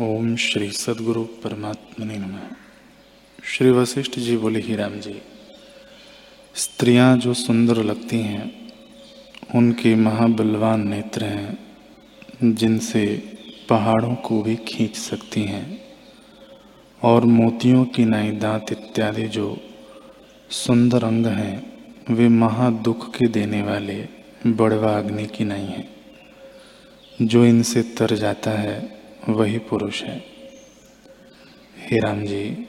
ओम श्री सदगुरु परमात्मा नमः। श्री वशिष्ठ जी बोले, ही राम जी, स्त्रियाँ जो सुंदर लगती हैं, उनके महाबलवान नेत्र हैं, जिनसे पहाड़ों को भी खींच सकती हैं, और मोतियों की नई दांत इत्यादि जो सुंदर अंग हैं, वे महादुख के देने वाले बड़वा अग्नि की नहीं है, जो इनसे तर जाता है वही पुरुष है। हे राम जी,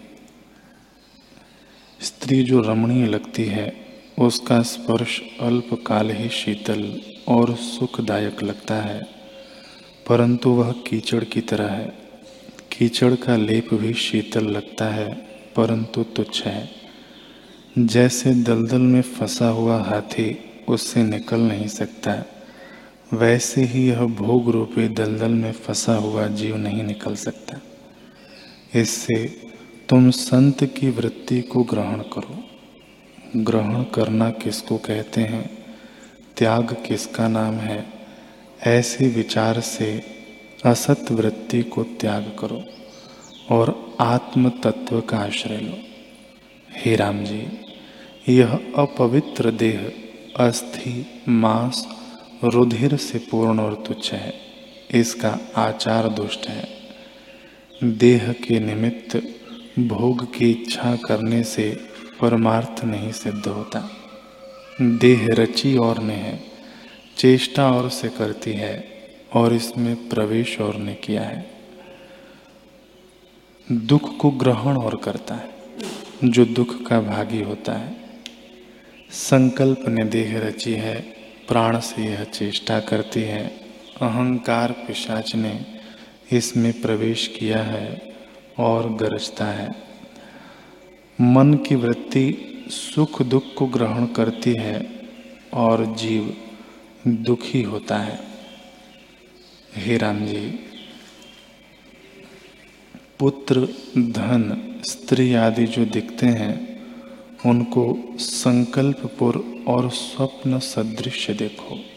स्त्री जो रमणीय लगती है, उसका स्पर्श अल्पकाल ही शीतल और सुखदायक लगता है। परंतु वह कीचड़ की तरह है। कीचड़ का लेप भी शीतल लगता है, परंतु तुच्छ है। जैसे दलदल में फंसा हुआ हाथी, उससे निकल नहीं सकता। वैसे ही यह भोग रूपी दलदल में फंसा हुआ जीव नहीं निकल सकता। इससे तुम संत की वृत्ति को ग्रहण करो। ग्रहण करना किसको कहते हैं? त्याग किसका नाम है? ऐसे विचार से असत वृत्ति को त्याग करो और आत्म तत्व का आश्रय लो। हे राम जी, यह अपवित्र देह, अस्थि, मांस रुधिर से पूर्ण और तुच्छ है। इसका आचार दुष्ट है। देह के निमित्त भोग की इच्छा करने से परमार्थ नहीं सिद्ध होता। देह रची और ने है चेष्टा और से करती है और इसमें प्रवेश और ने किया है। दुख को ग्रहण और करता है, जो दुख का भागी होता है। संकल्प ने देह रची है प्राण से यह चेष्टा करती है। अहंकार पिशाच ने इसमें प्रवेश किया है और गरजता है। मन की वृत्ति सुख दुख को ग्रहण करती है और जीव दुखी होता है। हे राम जी, पुत्र, धन, स्त्री आदि जो दिखते हैं उनको संकल्पपुर और स्वप्न सदृश देखो।